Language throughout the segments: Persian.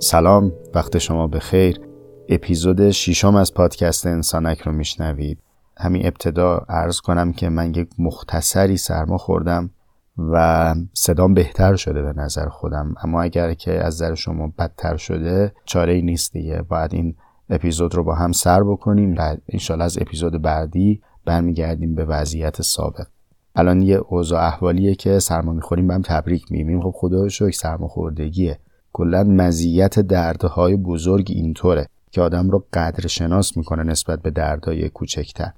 سلام وقت شما به خیر اپیزود ششم از پادکست انسانک رو میشنوید. همین ابتدا عرض کنم که من یک مختصری سرما خوردم و صدام بهتر شده به نظر خودم. اما اگر که از نظر شما بدتر شده چاره ای نیست دیگه. باید این اپیزود رو با هم سر بکنیم و انشالله از اپیزود بعدی برمیگردیم به وضعیت سابق. الان یه اوضاع احوالیه که سرما می‌خوریم به هم تبریک میمیم خب خدا شکر سرما خوردگیه کلا مزیت دردهای بزرگ اینطوره که آدم رو قدر شناس می‌کنه نسبت به دردهای کوچکتر.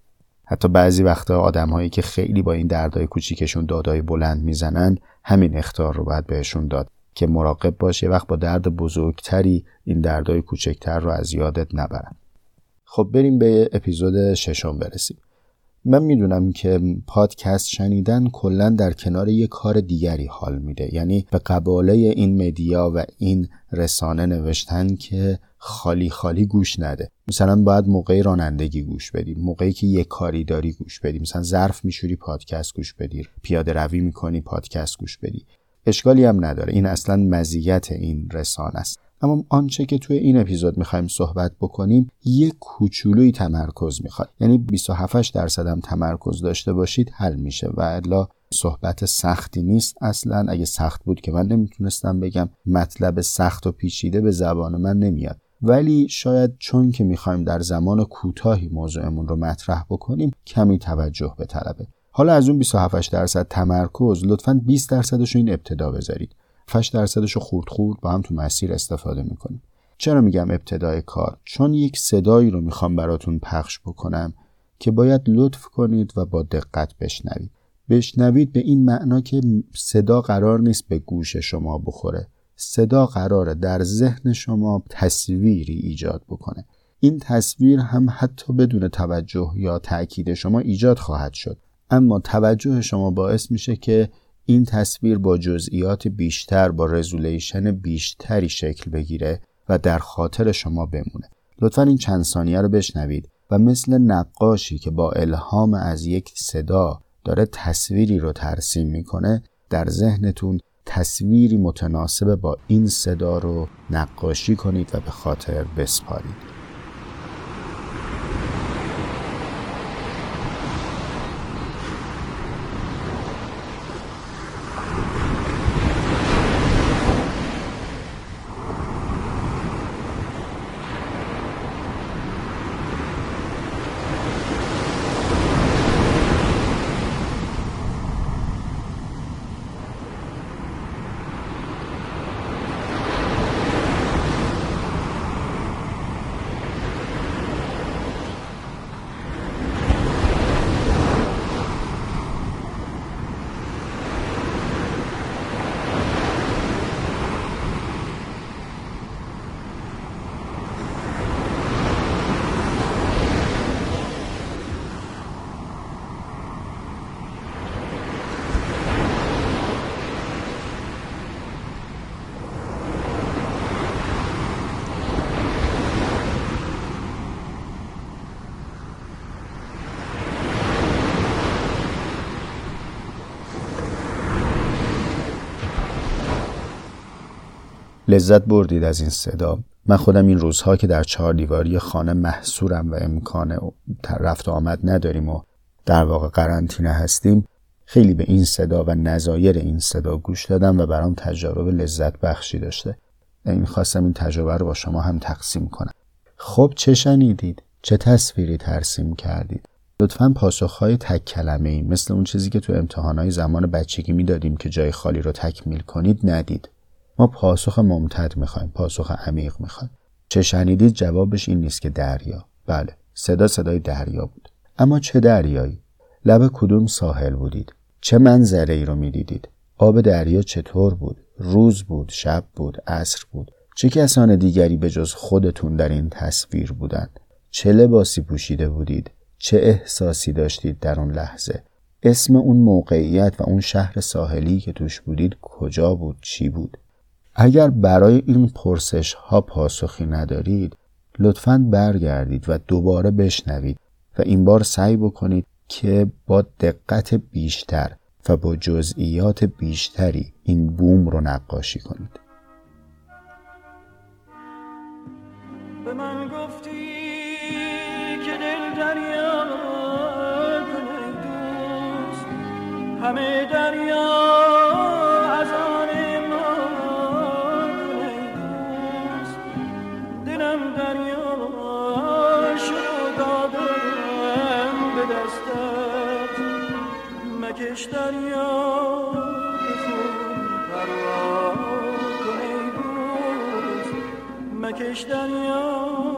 حتی بعضی وقتا آدمهایی که خیلی با این دردهای کوچیکشون دادای بلند می‌زنن همین اختار رو باید بهشون داد که مراقب باشه وقت با درد بزرگتری این دردهای کوچکتر رو از یادت نبرن. خب بریم به اپیزود ششم برسیم. من می‌دونم که پادکست شنیدن کلا در کنار یه کار دیگری حال میده. یعنی به قباله این مدیا و این رسانه نوشتن که خالی خالی گوش نده. مثلا باید موقعی رانندگی گوش بدی موقعی که یه کاری داری گوش بدی مثلا ظرف میشوری پادکست گوش بدی. پیاده روی می‌کنی پادکست گوش بدی. اشکالی هم نداره. این اصلا مزیت این رسانه است. اما آنچه که توی این اپیزود می‌خوایم صحبت بکنیم یک کوچولوی تمرکز می‌خواد. یعنی 27 درصد هم تمرکز داشته باشید حل میشه. و الا صحبت سختی نیست. اصلا اگه سخت بود که من نمی‌تونستم بگم مطلب سخت و پیچیده به زبان من نمیاد. ولی شاید چون که می‌خوایم در زمان کوتاهی موضوعمون رو مطرح بکنیم کمی توجه به طلبه. حالا از اون 27 درصد تمرکز لطفا 20 درصدش رو این ابتدا بذارید. 8 درصدش رو خورد خورد با هم تو مسیر استفاده می‌کنیم. چرا میگم ابتدای کار؟ چون یک صدایی رو می‌خوام براتون پخش بکنم که باید لطف کنید و با دقت بشنوید. بشنوید به این معنا که صدا قرار نیست به گوش شما بخوره. صدا قراره در ذهن شما تصویری ایجاد بکنه. این تصویر هم حتی بدون توجه یا تأکید شما ایجاد خواهد شد. اما توجه شما باعث میشه که این تصویر با جزئیات بیشتر با رزولیشن بیشتری شکل بگیره و در خاطر شما بمونه. لطفا این چند ثانیه رو بشنوید و مثل نقاشی که با الهام از یک صدا داره تصویری رو ترسیم می‌کنه در ذهنتون تصویری متناسب با این صدا رو نقاشی کنید و به خاطر بسپارید. لذت بردید از این صدا من خودم این روزها که در چهار دیواری خانه محصورم و امکان رفت و آمد نداریم و در واقع قرنطینه هستیم خیلی به این صدا و نظایر این صدا گوش دادم و برام تجارب لذت بخشی داشته این خواستم این تجربه رو با شما هم تقسیم کنم خب چه شنیدید؟ چه تصویری ترسیم کردید؟ لطفا پاسخهای تک کلمه ای مثل اون چیزی که تو امتحانهای زمان بچگی می‌دادیم که جای خالی رو تکمیل کنید ندید ما پاسخ ممتد می‌خوایم پاسخ عمیق می‌خوایم. چه شنیدید جوابش این نیست که دریا. بله صدا صدای دریا بود. اما چه دریایی؟ لب کدوم ساحل بودید؟ چه منظره ای رو می‌دیدید؟ آب دریا چطور بود؟ روز بود شب بود عصر بود؟ چه کسان دیگری به جز خودتون در این تصویر بودند؟ چه لباسی پوشیده بودید؟ چه احساسی داشتید در اون لحظه؟ اسم اون موقعیت و اون شهر ساحلی که توش بودید کجا بود؟ چی بود؟ اگر برای این پرسش ها پاسخی ندارید لطفا برگردید و دوباره بشنوید و این بار سعی بکنید که با دقت بیشتر و با جزئیات بیشتری این بوم رو نقاشی کنید. به من گفتی که دل دریا همه دریا مکش دریا. مکش دریا.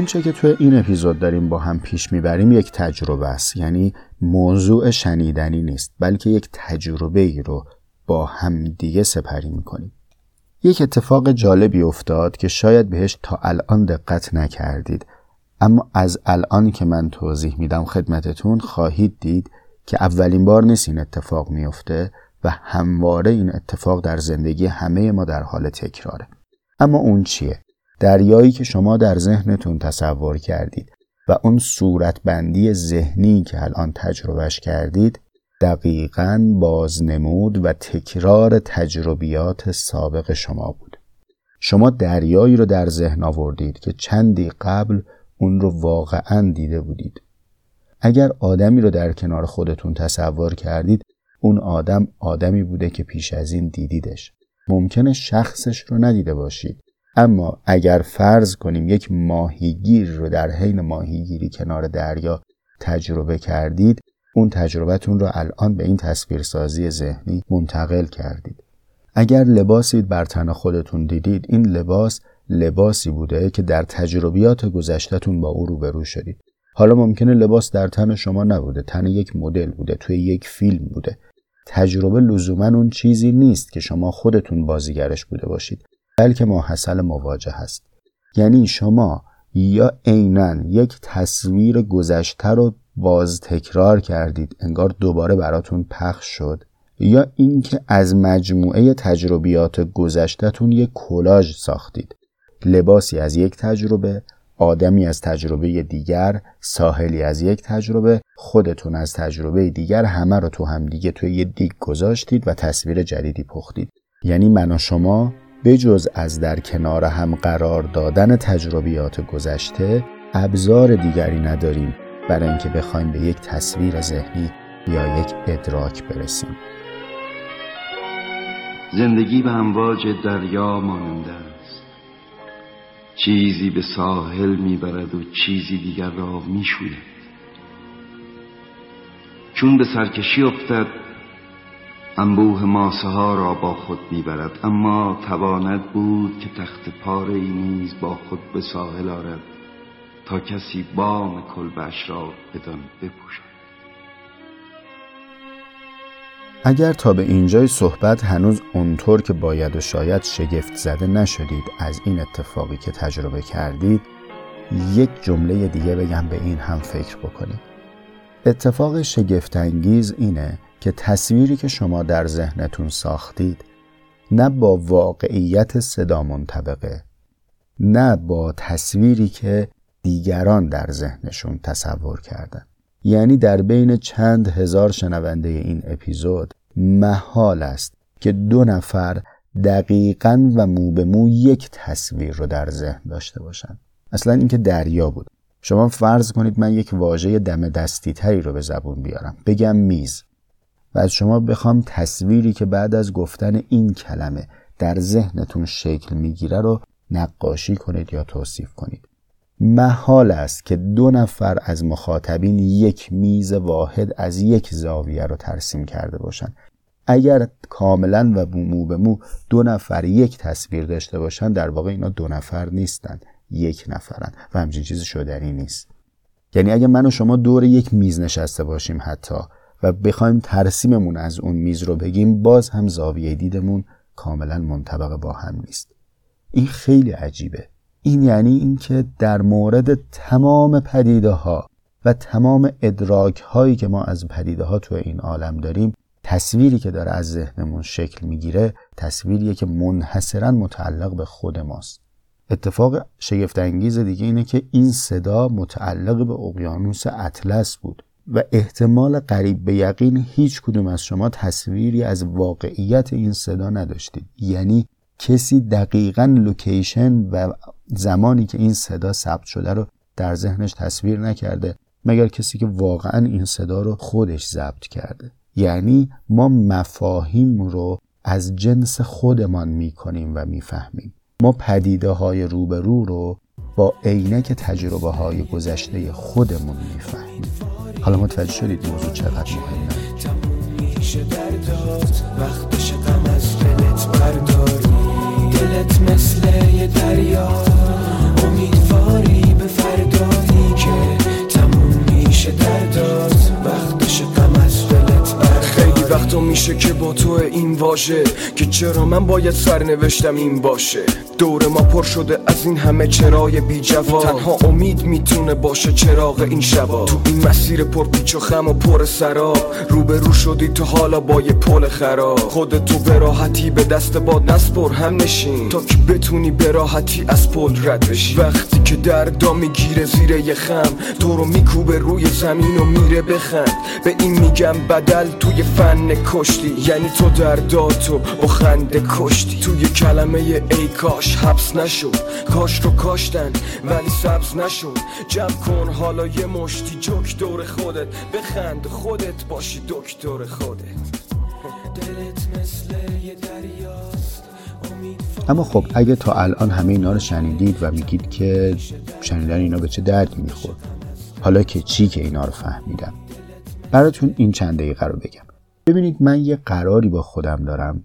اونچه که توی این اپیزود داریم با هم پیش می‌بریم یک تجربه است. یعنی موضوع شنیدنی نیست بلکه یک تجربه ای رو با هم دیگه سپری می‌کنیم. یک اتفاق جالبی افتاد که شاید بهش تا الان دقت نکردید. اما از الان که من توضیح میدم خدمتتون خواهید دید که اولین بار نیست این اتفاق میفته و همواره این اتفاق در زندگی همه ما در حال تکراره. اما اون چیه؟ دریایی که شما در ذهنتون تصور کردید و اون صورتبندی ذهنی که الان تجربهش کردید دقیقا بازنمود و تکرار تجربیات سابق شما بود. شما دریایی رو در ذهن آوردید که چندی قبل اون رو واقعا دیده بودید. اگر آدمی رو در کنار خودتون تصور کردید اون آدم آدمی بوده که پیش از این دیدیدش. ممکنه شخصش رو ندیده باشید. اما اگر فرض کنیم یک ماهیگیر رو در حین ماهیگیری کنار دریا تجربه کردید اون تجربتون رو الان به این تصویرسازی ذهنی منتقل کردید. اگر لباسی بر تن خودتون دیدید این لباس لباسی بوده که در تجربیات گذشتهتون با او روبرو شدید. حالا ممکنه لباس در تن شما نبوده تن یک مدل بوده توی یک فیلم بوده. تجربه لزوما اون چیزی نیست که شما خودتون بازیگرش بوده باشید. بلکه ماحصل مواجه هست. یعنی شما یا عینا یک تصویر گذشته رو باز تکرار کردید انگار دوباره براتون پخش شد یا اینکه از مجموعه تجربیات گذشتهتون یک کلاژ ساختید. لباسی از یک تجربه آدمی از تجربه دیگر ساحلی از یک تجربه خودتون از تجربه دیگر همه رو تو هم دیگه توی یه دیگ گذاشتید و تصویر جدیدی پختید. یعنی من و شما بجز از در کنار هم قرار دادن تجربیات گذشته ابزار دیگری نداریم برای اینکه بخوایم به یک تصویر ذهنی یا یک ادراک برسیم. زندگی به امواج دریا ماننده است. چیزی به ساحل می‌برد و چیزی دیگر را می‌شوید. چون به سرکشی افتد انبوه ماسه ها را با خود می‌برد اما تواند بود که تخت پاره ای نیز با خود به ساحل آرد تا کسی بام کلبش را بدان بپوشد. اگر تا به اینجای صحبت هنوز اونطور که باید و شاید شگفت زده نشدید از این اتفاقی که تجربه کردید یک جمله دیگه بگم به این هم فکر بکنید. اتفاق شگفتانگیز اینه که تصویری که شما در ذهنتون ساختید نه با واقعیت صدا منطبقه نه با تصویری که دیگران در ذهنشون تصور کردن. یعنی در بین چند هزار شنونده این اپیزود محال است که دو نفر دقیقا و مو به مو یک تصویر رو در ذهن داشته باشن. اصلا اینکه دریا بود. شما فرض کنید من یک واژه دم دستی تری رو به زبون بیارم. بگم میز. و از شما بخوام تصویری که بعد از گفتن این کلمه در ذهنتون شکل می‌گیره رو نقاشی کنید یا توصیف کنید. محال است که دو نفر از مخاطبین یک میز واحد از یک زاویه رو ترسیم کرده باشند اگر کاملا و مو به مو دو نفر یک تصویر داشته باشن در واقع اینا دو نفر نیستن یک نفرن و همچین چیزی شدنی نیست. یعنی اگر من و شما دور یک میز نشسته باشیم حتی و بخوایم ترسیممون از اون میز رو بگیم باز هم زاویه دیدمون کاملا منطبق با هم نیست. این خیلی عجیبه. این یعنی اینکه در مورد تمام پدیده ها و تمام ادراک هایی که ما از پدیده ها تو این عالم داریم تصویری که داره از ذهنمون شکل می‌گیره تصویریه که منحصرا متعلق به خود ماست. اتفاق شگفت انگیز دیگه اینه که این صدا متعلق به اقیانوس اطلس بود. و احتمال قریب به یقین هیچ کدوم از شما تصویری از واقعیت این صدا نداشتید. یعنی کسی دقیقا لوکیشن و زمانی که این صدا ثبت شده رو در ذهنش تصویر نکرده مگر کسی که واقعا این صدا رو خودش ضبط کرده. یعنی ما مفاهیم رو از جنس خودمان می‌کنیم و می‌فهمیم. ما پدیده های روبرو رو با عینک تجربه های گذشته خودمون می‌فهمیم. حالا متوجه شدید موضوع چقدر مهمه؟ وقتش غم از دلت برداری دلت مثل یه دریا امیدواری به فردایی که تموم میشه دردات وقتش غم وقتا میشه که با تو این واژه که چرا من باید سرنوشتم این باشه. دور ما پر شده از این همه چرای بی جواب. تنها امید می‌تونه باشه چراغ این شبا. تو این مسیر پر پیچ و خم و پر سراب. رو شدی تو حالا با یه پل خراب. خودتو به راحتی به دست باد نسپر هم نشین. تا که بتونی به راحتی از پل رد بشی. وقتی که دردا می‌گیره زیر یه خم تو رو میکوبه روی زمین و میره بخند. به این میگم بدل توی فن کشتی. یعنی تو درداتو با خنده کشتی. توی کلمه ای کاش حبس نشد. کاش رو کاشتن ولی سبز نشد. جمع کن حالا یه مشتی جوک دور خودت. بخند خودت باشی دکتر خودت. دلت مثل یه دریاست. اما خب اگه تا الان همه اینا رو شنیدید و میگید که شنیدن اینا به چه دردی می‌خورد حالا که چی که اینا رو فهمیدم. براتون این چند دقیقه رو بگم. ببینید من یه قراری با خودم دارم.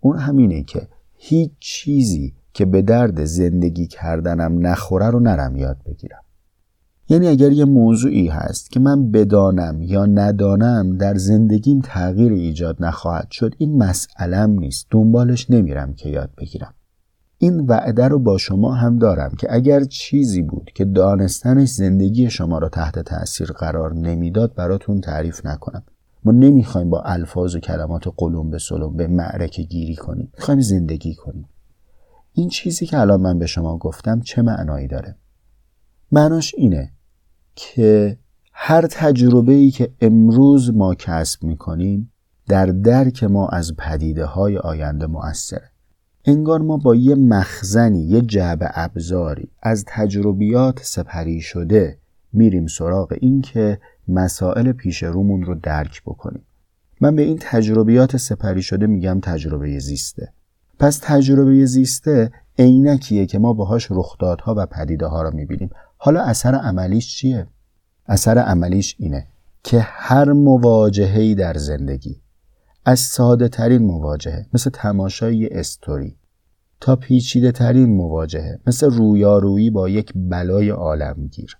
اون همینه که هیچ چیزی که به درد زندگی کردنم نخوره رو نرم یاد بگیرم. یعنی اگر یه موضوعی هست که من بدانم یا ندانم در زندگیم تغییر ایجاد نخواهد شد این مسئلم نیست. دنبالش نمیرم که یاد بگیرم. این وعده رو با شما هم دارم که اگر چیزی بود که دانستنش زندگی شما را تحت تاثیر قرار نمی‌داد براتون تعریف نکنم. ما نمی‌خوایم با الفاظ و کلمات قلوم به سلوم به معرکه گیری کنیم. می‌خوایم زندگی کنیم. این چیزی که الان من به شما گفتم چه معنایی داره؟ معناش اینه که هر تجربه ای که امروز ما کسب می‌کنیم در درک ما از پدیده های آینده مؤثره انگار ما با یه مخزنی یه جعب ابزاری از تجربیات سپری شده میریم سراغ این که مسائل پیش رومون رو درک بکنیم. من به این تجربیات سپری شده میگم تجربه زیسته. پس تجربه زیسته عینکیه که ما باهاش رخدادها و پدیده ها رو می‌بینیم. حالا اثر عملیش چیه؟ اثر عملیش اینه که هر مواجههی در زندگی از ساده ترین مواجهه مثل تماشای استوری تا پیچیده ترین مواجهه مثل رویارویی با یک بلای عالمگیر.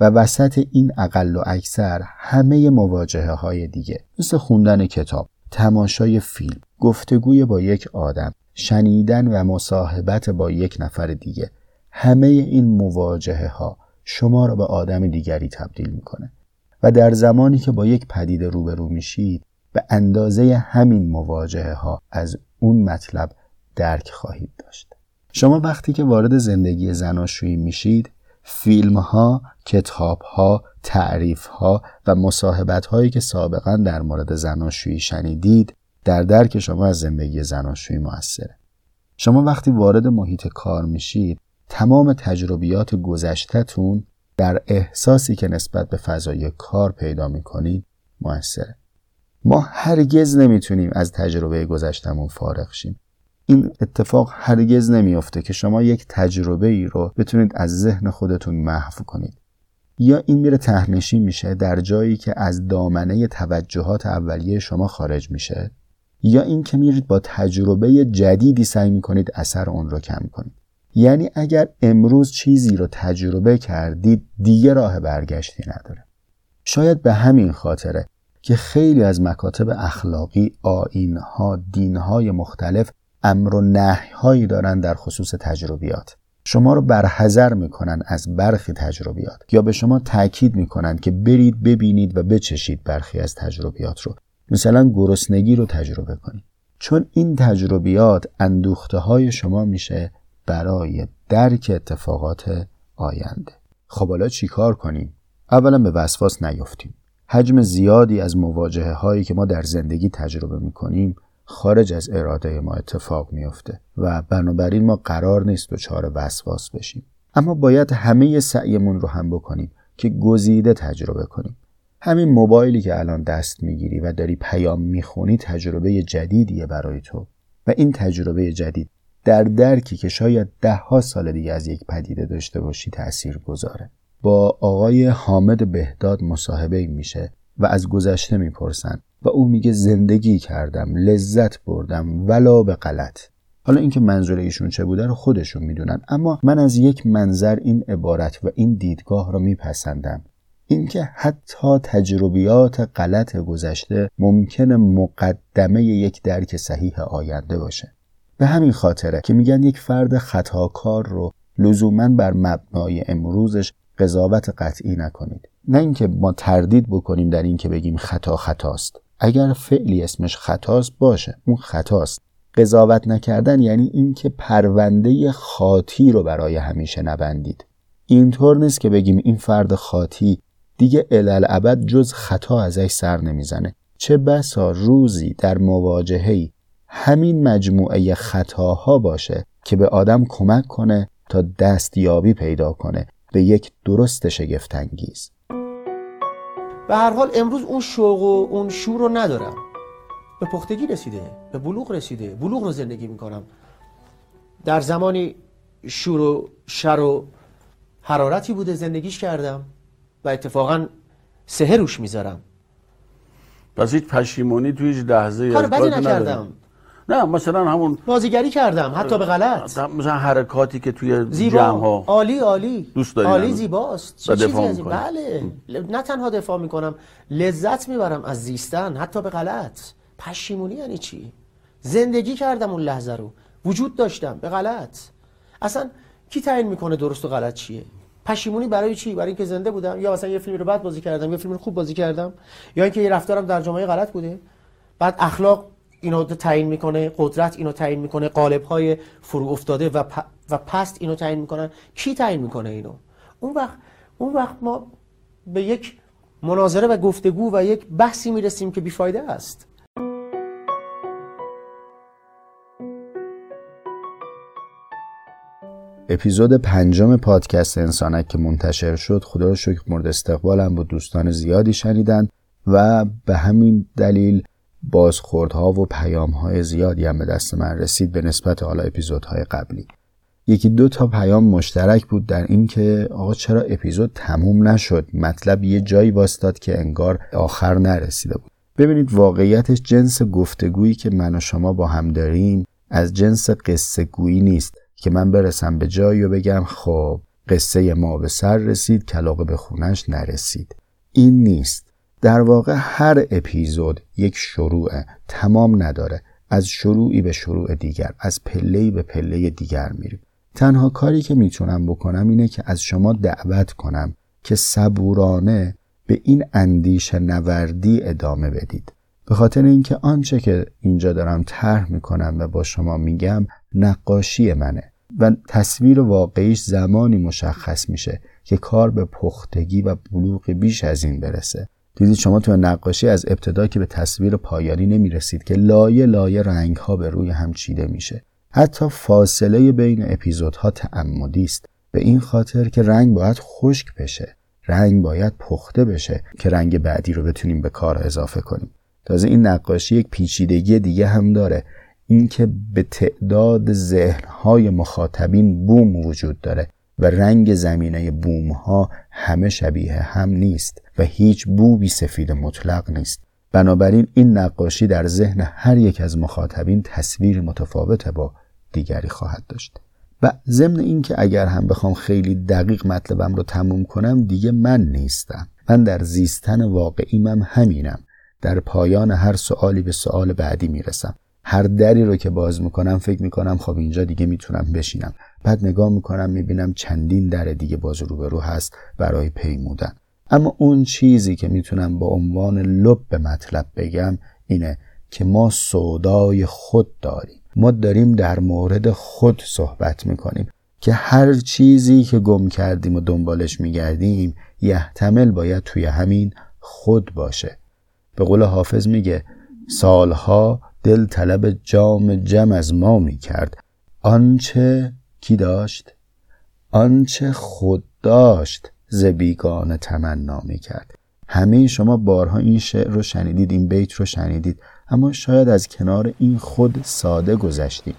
و وسط این اقل و اکثر همه مواجهه های دیگه مثل خوندن کتاب تماشای فیلم گفتگوی با یک آدم شنیدن و مصاحبت با یک نفر دیگه همه این مواجهه ها شما را به آدم دیگری تبدیل می‌کنه. و در زمانی که با یک پدیده روبرو میشید به اندازه همین مواجهه ها از اون مطلب درک خواهید داشت. شما وقتی که وارد زندگی زناشویی میشید فیلم ها، کتاب ها، تعریف ها و مصاحبت هایی که سابقا در مورد زناشویی شنیدید در درک شما از زندگی زناشویی موثره. شما وقتی وارد محیط کار میشید تمام تجربیات گذشتهتون در احساسی که نسبت به فضای کار پیدا می‌کنید موثره. ما هرگز نمی‌تونیم از تجربه گذشتمون فارغ شیم. این اتفاق هرگز نمیافته که شما یک تجربه ای رو بتونید از ذهن خودتون محو کنید. یا این میره تهنشین میشه در جایی که از دامنه توجهات اولیه شما خارج میشه یا این که میرید با تجربه جدیدی سعی می‌کنید اثر اون رو کم کنید. یعنی اگر امروز چیزی رو تجربه کردید دیگه راه برگشتی نداره. شاید به همین خاطره که خیلی از مکاتب اخلاقی آینها دینهای مختلف امر و نهی دارن در خصوص تجربیات. شما رو برحذر می‌کنن از برخی تجربیات. یا به شما تاکید می‌کنن که برید ببینید و بچشید برخی از تجربیات رو. مثلا گرسنگی رو تجربه کنید. چون این تجربیات اندوخته های شما میشه برای درک اتفاقات آینده. خب حالا چیکار کنیم؟ اولا به وسواس نیفتیم. حجم زیادی از مواجهه هایی که ما در زندگی تجربه می‌کنیم خارج از اراده ما اتفاق میافته و بنابراین ما قرار نیست دچار وسواس بشیم. اما باید همه سعیمون رو هم بکنیم که گزیده تجربه کنیم. همین موبایلی که الان دست می‌گیری و داری پیام می‌خونی تجربه جدیدیه برای تو. و این تجربه جدید در درکی که شاید ده ها سال دیگه از یک پدیده داشته باشی تأثیر گذاره. با آقای حامد بهداد مصاحبه میشه و از گذشته می‌پرسن و او میگه زندگی کردم لذت بردم ولا به غلط. حالا اینکه منظور ایشون چه بوده رو خودشون می‌دونن اما من از یک منظر این عبارت و این دیدگاه رو میپسندم. اینکه حتی تجربیات غلط گذشته ممکن مقدمه یک درک صحیح آینده باشه. به همین خاطره که میگن یک فرد خطاکار رو لزوما بر مبنای امروزش قضاوت قطعی نکنید. نه اینکه ما تردید بکنیم در اینکه بگیم خطا خطاست. اگر فعلی اسمش خطاست باشه. اون خطاست. قضاوت نکردن یعنی اینکه پرونده خاطی رو برای همیشه نبندید اینطور نیست که بگیم این فرد خاطی دیگه الالعبد جز خطا ازش سر نمی‌زنه. چه بسا روزی در مواجههی همین مجموعه خطاها باشه که به آدم کمک کنه تا دستیابی پیدا کنه به یک درست شگفتانگیز. به هر حال امروز اون شوق و اون شور رو ندارم. به پختگی رسیده به بلوغ رسیده. بلوغ رو زندگی می‌کنم. در زمانی شور و شر و حرارتی بوده زندگیش کردم و اتفاقا سهر روش می‌ذارم. پس هیچ پشیمونی توی هیچ لحظه کار بدی نکردم. نه مثلا همون بازیگری کردم حتی به غلط. مثلا حرکاتی که توی زیبا جمع ها عالی عالی. دوست داری عالی؟ زیباست. چه دفاع چیزی از؟ بله. نه تنها دفاع می‌کنم لذت می‌برم از زیستن حتی به غلط. پشیمونی یعنی چی؟ زندگی کردم اون لحظه رو. وجود داشتم به غلط. اصلا کی تعیین می‌کنه درست و غلط چیه؟ پشیمونی برای چی؟ برای اینکه زنده بودم. یا مثلا یه فیلمی رو بد بازی کردم یا فیلم رو خوب بازی کردم. یا اینکه یه رفتارم در جامعه غلط بوده. بعد اخلاق اینو تعیین می‌کنه قدرت اینو تعیین می‌کنه قالب های فرو افتاده و, پ- و پست اینو تعیین می‌کنن. کی تعیین می‌کنه اینو؟ اون وقت اون وقت ما به یک مناظره و گفتگو و یک بحثی می‌رسیم که بیفایده است. اپیزود پنجم پادکست انسانک که منتشر شد خدا رو شکر مورد استقبالم با دوستان زیادی شنیدن و به همین دلیل بازخوردها و پیامهای زیادی هم به دست من رسید به نسبت حالا اپیزودهای قبلی. یکی دو تا پیام مشترک بود در این که آقا چرا اپیزود تموم نشد؟ مطلب یه جایی واستاد که انگار آخر نرسیده بود. ببینید واقعیتش جنس گفتگویی که من و شما با هم داریم از جنس قصه گویی نیست که من برسم به جایی و بگم خب قصه ما به سر رسید کلاقه به خونش نرسید. این نیست. در واقع هر اپیزود یک شروعه تمام نداره. از شروعی به شروع دیگر از پله‌ای به پله دیگر میریم. تنها کاری که می‌تونم بکنم اینه که از شما دعوت کنم که صبورانه به این اندیشه نوردی ادامه بدید. به خاطر اینکه آنچه که اینجا دارم طرح می‌کنم و با شما میگم نقاشی منه و تصویر واقعیش زمانی مشخص میشه که کار به پختگی و بلوغ بیش از این برسه. دیدید شما تو نقاشی از ابتدا که به تصویر پایانی نمی‌رسید که لایه لایه رنگ ها به روی هم چیده میشه. حتی فاصله بین اپیزودها تعمدی است. به این خاطر که رنگ باید خشک بشه. رنگ باید پخته بشه که رنگ بعدی رو بتونیم به کار اضافه کنیم. تازه این نقاشی یک پیچیدگی دیگه هم داره. اینکه به تعداد ذهنهای مخاطبین بوم وجود داره. و رنگ زمینه بوم ها همه شبیه هم نیست و هیچ بوبی سفید مطلق نیست. بنابراین این نقاشی در ذهن هر یک از مخاطبین تصویر متفاوت با دیگری خواهد داشت. و ضمن اینکه اگر هم بخوام خیلی دقیق مطلبم رو تموم کنم دیگه من نیستم. من در زیستن واقعیم همینم. در پایان هر سوالی به سوال بعدی می‌رسم. هر دری رو که باز می‌کنم فکر می‌کنم خب اینجا دیگه می‌تونم بشینم. بعد نگاه می‌کنم می‌بینم چندین در دیگه باز روبرو هست برای پیمودن. اما اون چیزی که می‌تونم با عنوان لب به مطلب بگم اینه که ما سودای خود داریم. ما داریم در مورد خود صحبت می‌کنیم که هر چیزی که گم کردیم و دنبالش میگردیم یحتمل باید توی همین خود باشه. به قول حافظ میگه سالها دل طلب جام جم از ما می‌کرد. آنچه کی داشت؟ آنچه خود داشت ز بیگانه تمنا می‌کرد. همه شما بارها این شعر رو شنیدید این بیت رو شنیدید اما شاید از کنار این خود ساده گذشتیم.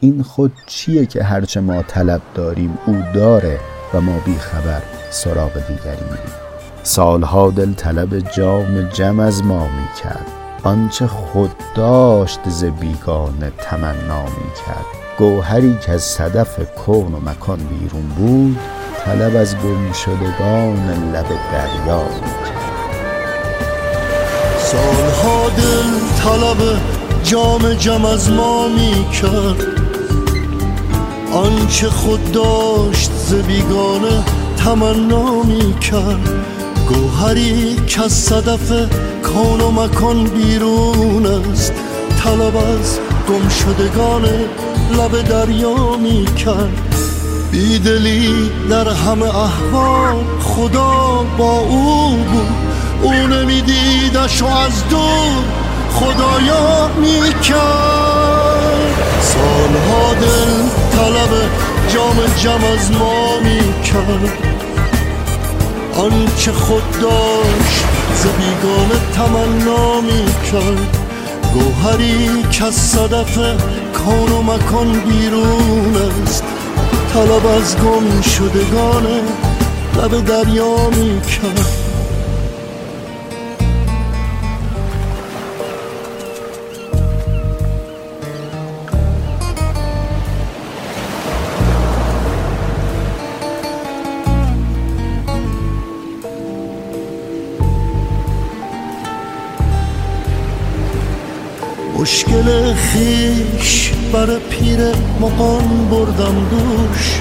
این خود چیه که هرچه ما طلب داریم او داره و ما بی خبر سراغ دیگری میریم. سالها دل طلب جام جم از ما می‌کرد. آنچه خود داشت ز بیگانه تمنا می‌کرد. گوهری که از صدف کون و مکان بیرون بود طلب از گم شدگان لب دریا می‌کرد سالها دل طلب جام جم از ما می‌کرد. آنچه خود داشت ز بیگانه تمنا می‌کرد. گوهری که از صدف کان و مکان بیرون است طلب از گم شدگان لب دریا می‌کرد. بیدلی در همه احوال خدا با او بود. او نمیدیدش و از دور خدایا می‌کرد. سالها دل طلب جام جم از ما می‌کرد. آنچه خود داشت ز بیگانه تمنا می‌کرد. گوهری که از صدف کان و مکان بیرون است. طلب از گم شدگان لب دریا می‌کرد مشکل خیش بر پیر مقان بردم دوش.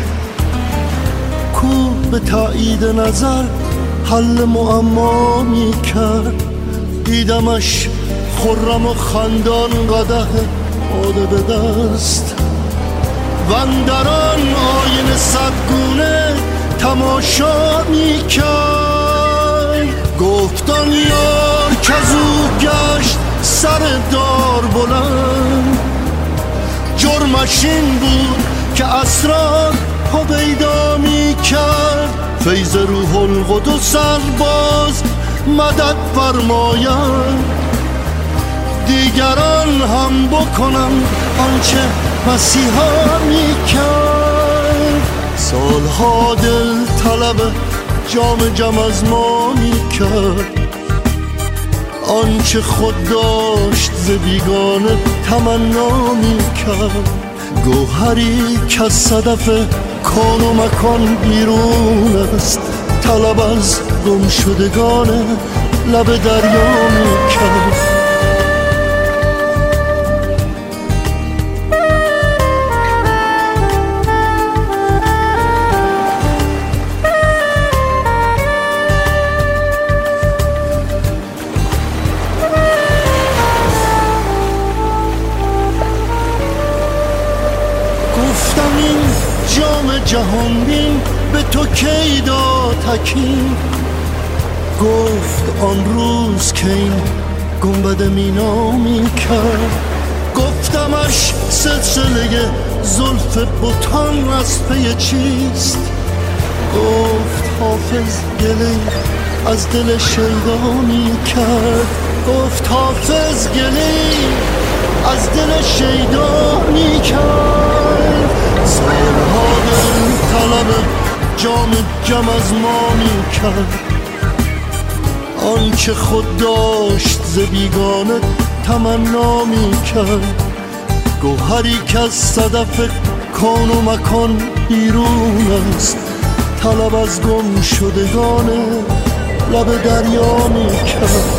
کو به تایید نظر حل معما می کرد. دیدمش خرم و خندان قده آده به دست. وندران آین سبگونه تماشا می کرد. گفتان یار کزو گشت سر دار بلند. جرمش این بود که اسرار پیدا می کرد فیض روح القدس سرباز مدد فرماید. دیگران هم بکنم آنچه مسیحا می کرد سالها دل طلب جام جم از ما می کرد آنچه خود داشت ز بیگانه تمنا می کرد گوهری که از صدف کان و مکان بیرون است. طلب از گم شدگان لب دریا می کرد جهان بین به تو کی حکیم گفت آن روز که این گنبد مینا می کرد گفتمش سلسله زلف بوتان از پی چیست؟ گفت حافظ گله از دل شیدا می کرد. گفت حافظ گله از دل شیدا می کرد. دل طلب جام جم از ما می کرد آن که خود داشت ز بیگانه تمنا می کرد گوهری که از صدف کان و مکان بیرون است طلب از گم شدگان لب دریا می کرد